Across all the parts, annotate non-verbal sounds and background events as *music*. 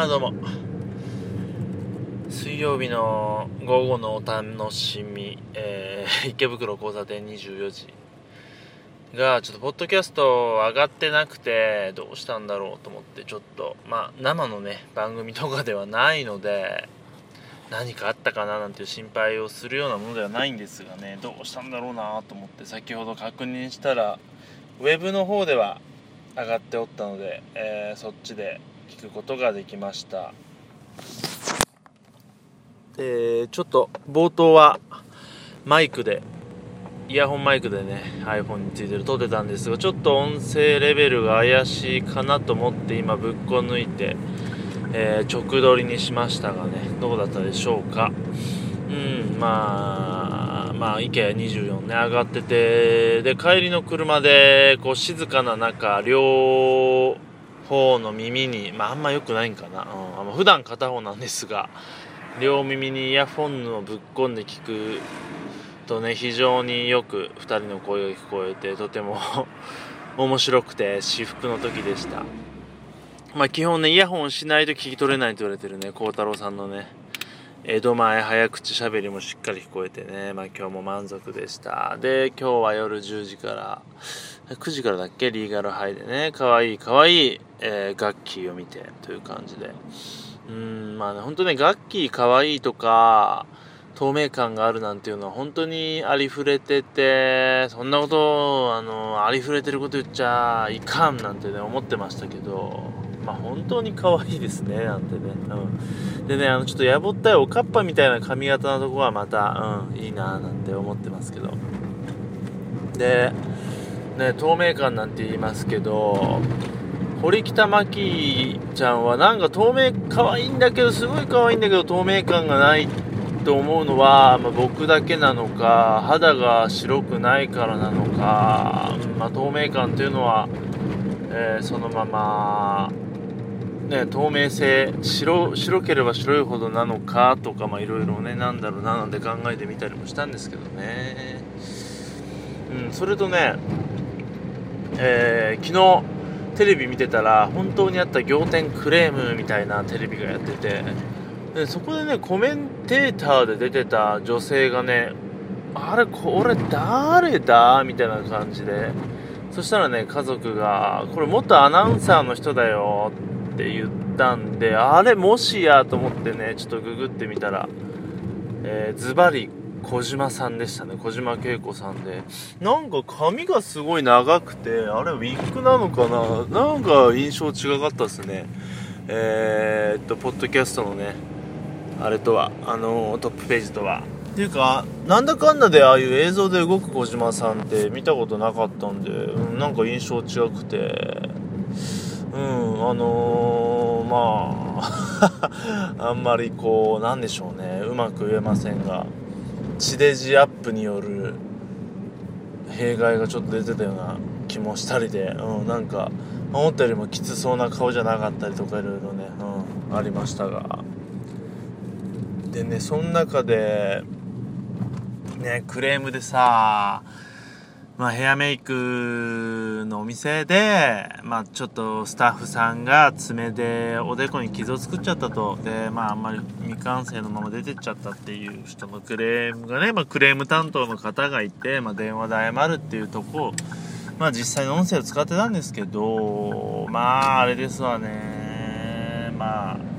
あどうも。水曜日の午後のお楽しみ、えー *laughs* 池袋交差点24時がちょっとポッドキャスト上がってなくてどうしたんだろうと思ってちょっとまあ生のね番組とかではないので何かあったかななんていう心配をするようなものではないんですがねどうしたんだろうなと思って先ほど確認したらウェブの方では上がっておったので、えーそっちで聞くことができました。えーちょっと冒頭はマイクでイヤホンマイクでね iPhone についてる撮ってたんですがちょっと音声レベルが怪しいかなと思って今ぶっこ抜いて、えー直撮りにしましたがねどうだったでしょうか。うんまあまあ IKEA24 ね上がっててで帰りの車でこう静かな中両方の耳にまああんま良くないんかな、うん、普段片方なんですが両耳にイヤフォンをぶっ込んで聞くとね非常によく2人の声が聞こえてとても *laughs* 面白くて至福の時でした。まあ基本ねイヤホンしないと聞き取れないと言われてるね孝太郎さんのね。江戸前早口しゃべりもしっかり聞こえてね。まあ今日も満足でした。で今日は夜10時から9時からだっけ？リーガルハイでね。かわいいかわいい、えー、ガッキーを見てという感じで。うんまあね本当ねガッキーかわいいとか透明感があるなんていうのは本当にありふれててそんなことあのありふれてること言っちゃいかんなんてね思ってましたけど。まあ本当に可愛いですねなんてね、うん、でねあのちょっとやぼったいおかっぱみたいな髪型のとこはまた、うん、いいななんて思ってますけど。でね透明感なんて言いますけど堀北真希ちゃんはなんか透明可愛いんだけどすごい可愛いんだけど透明感がないと思うのは、まあ、僕だけなのか肌が白くないからなのか、まあ、透明感というのは、えーそのまま、ね、透明性白白ければ白いほどなのかとかいろいろねなんだろうななんて考えてみたりもしたんですけどね、うん、それとね、えー昨日テレビ見てたら本当にあった仰天クレームみたいなテレビがやっててでそこでねコメンテーターで出てた女性がねあれこれ誰だ？みたいな感じで。そしたらね家族がこれ元アナウンサーの人だよってって言ったんであれもしやと思ってねちょっとググってみたらえズバリ小島さんでしたね。小島恵子さんで。なんか髪がすごい長くてあれウィッグなのかな？なんか印象違かったですね。えーっとポッドキャストのねあれとはあのートップページとは。っていうかなんだかんだでああいう映像で動く小島さんって見たことなかったんで、うん、なんか印象違くて。うんあのー、まあ *laughs* あんまりこうなんでしょうね。うまく言えませんが。地デジアップによる弊害がちょっと出てたような気もしたりで、うん、なんか思ったよりもきつそうな顔じゃなかったりとかいろいろね、うん、ありましたが。でねその中でねクレームでさまあ、ヘアメイクのお店で、まあ、ちょっとスタッフさんが爪でおでこに傷を作っちゃったと。で、まあ、あんまり未完成のまま出てっちゃったっていう人のクレームがね、まあ、クレーム担当の方がいて、まあ、電話で謝るっていうとこまあ、実際の音声を使ってたんですけどまああれですわね。まあ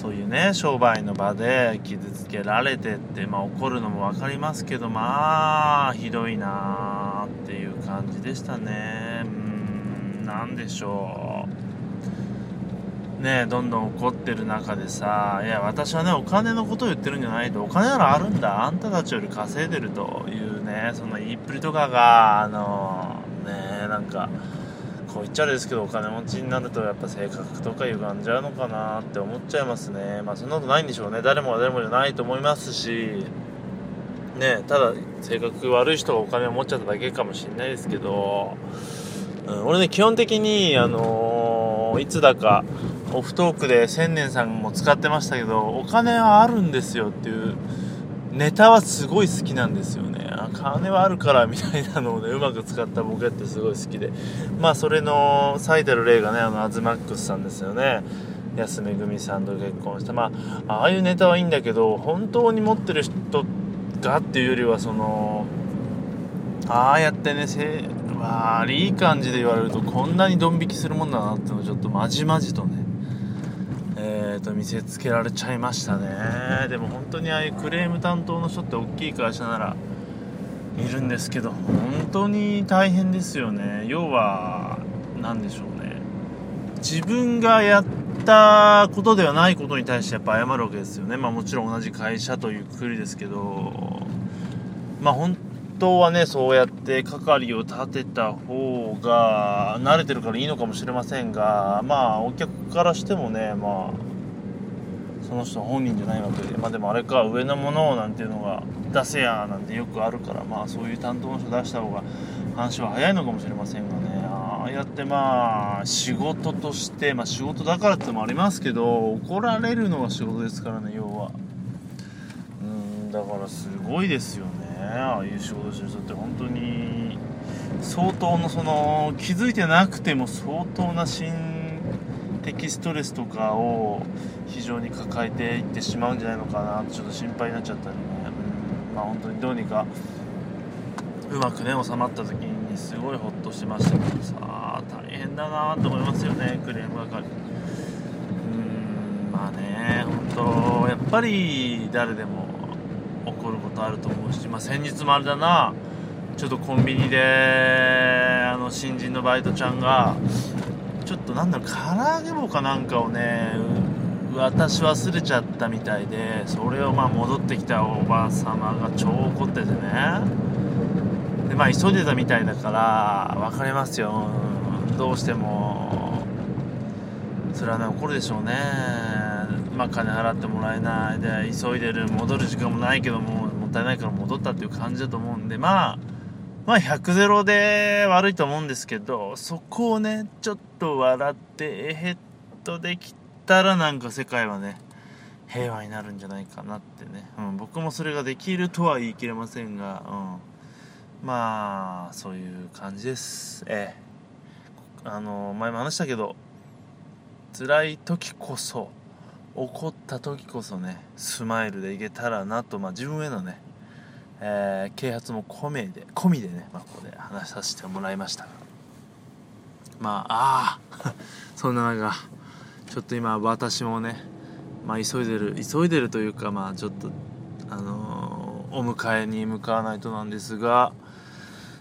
そういうね商売の場で傷つけられてって、まあ、怒るのも分かりますけどまあひどいなーっていう感じでしたね。うんなんでしょう。ねどんどん怒ってる中でさいや私はねお金のことを言ってるんじゃないとお金ならあるんだ。あんたたちより稼いでるというねその言いっぷりとかがあのねなんかこう言っちゃあれですけどお金持ちになるとやっぱ性格とか歪んじゃうのかなって思っちゃいますね。まあそんなことないんでしょうね。誰もが誰もじゃないと思いますしねただ性格悪い人がお金を持っちゃっただけかもしれないですけど、うん、俺ね基本的にあのーいつだかオフトークで千年さんも使ってましたけどお金はあるんですよっていうネタはすごい好きなんですよね。あ金はあるからみたいなのをねうまく使ったボケってすごい好きで。まあそれの最たる例がねあのアズマックスさんですよね。安めぐみさんと結婚した。まあああいうネタはいいんだけど本当に持ってる人がっていうよりはそのああやってねせ悪い感じで言われるとこんなにドン引きするもんだなっていうのをちょっとまじまじとねと見せつけられちゃいましたね。でも本当にああいうクレーム担当の人って大きい会社ならいるんですけど本当に大変ですよね。要は何でしょうね。自分がやったことではないことに対してやっぱ謝るわけですよね。まあもちろん同じ会社というくくりですけど。まあ本当はねそうやって係を立てた方が慣れてるからいいのかもしれませんがまあお客からしてもねまあその人本人じゃないわけでまあでもあれか上のものをなんていうのが出せやなんてよくあるからまあそういう担当の人出した方が話は早いのかもしれませんがね。ああやってまあ仕事としてまあ仕事だからってのもありますけど怒られるのが仕事ですからね要は。うんだからすごいですよね。ああいう仕事してる人って本当に相当のその気づいてなくても相当な心的ストレスとかを非常に抱えていってしまうんじゃないのかなってちょっと心配になっちゃったりね、うん、まあ本当にどうにかうまくね収まった時にすごいホッとしましたけどさあ大変だなと思いますよねクレーム係。うんまあね本当やっぱり誰でも起こることあると思うし、まあ、先日もあれだなちょっとコンビニであの新人のバイトちゃんがとなんだろう唐揚げ棒かなんかをね私忘れちゃったみたいでそれをまあ戻ってきたおばあ様が超怒っててね。でまあ急いでたみたいだから分かりますよ、どうしてもそれはね怒るでしょうね。まあ金払ってもらえないで急いでる戻る時間もないけどももったいないから戻ったっていう感じだと思うんでまあまあ100ゼロで悪いと思うんですけどそこをねちょっと笑ってえへっとできたらなんか世界はね平和になるんじゃないかなってね、うん、僕もそれができるとは言い切れませんが、うん、まあそういう感じです。ええ。あの前も話したけど辛い時こそ怒った時こそねスマイルでいけたらなと、まあ、自分へのねえー、啓発も込めで込みでね、まあ、ここで話させてもらいました。まあああ *laughs* そんな中ちょっと今私もね、まあ、急いでる急いでるというかまあちょっとあのー、お迎えに向かわないとなんですが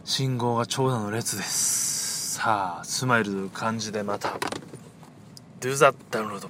信号が長蛇の列です。さあスマイルという感じでまた Do that download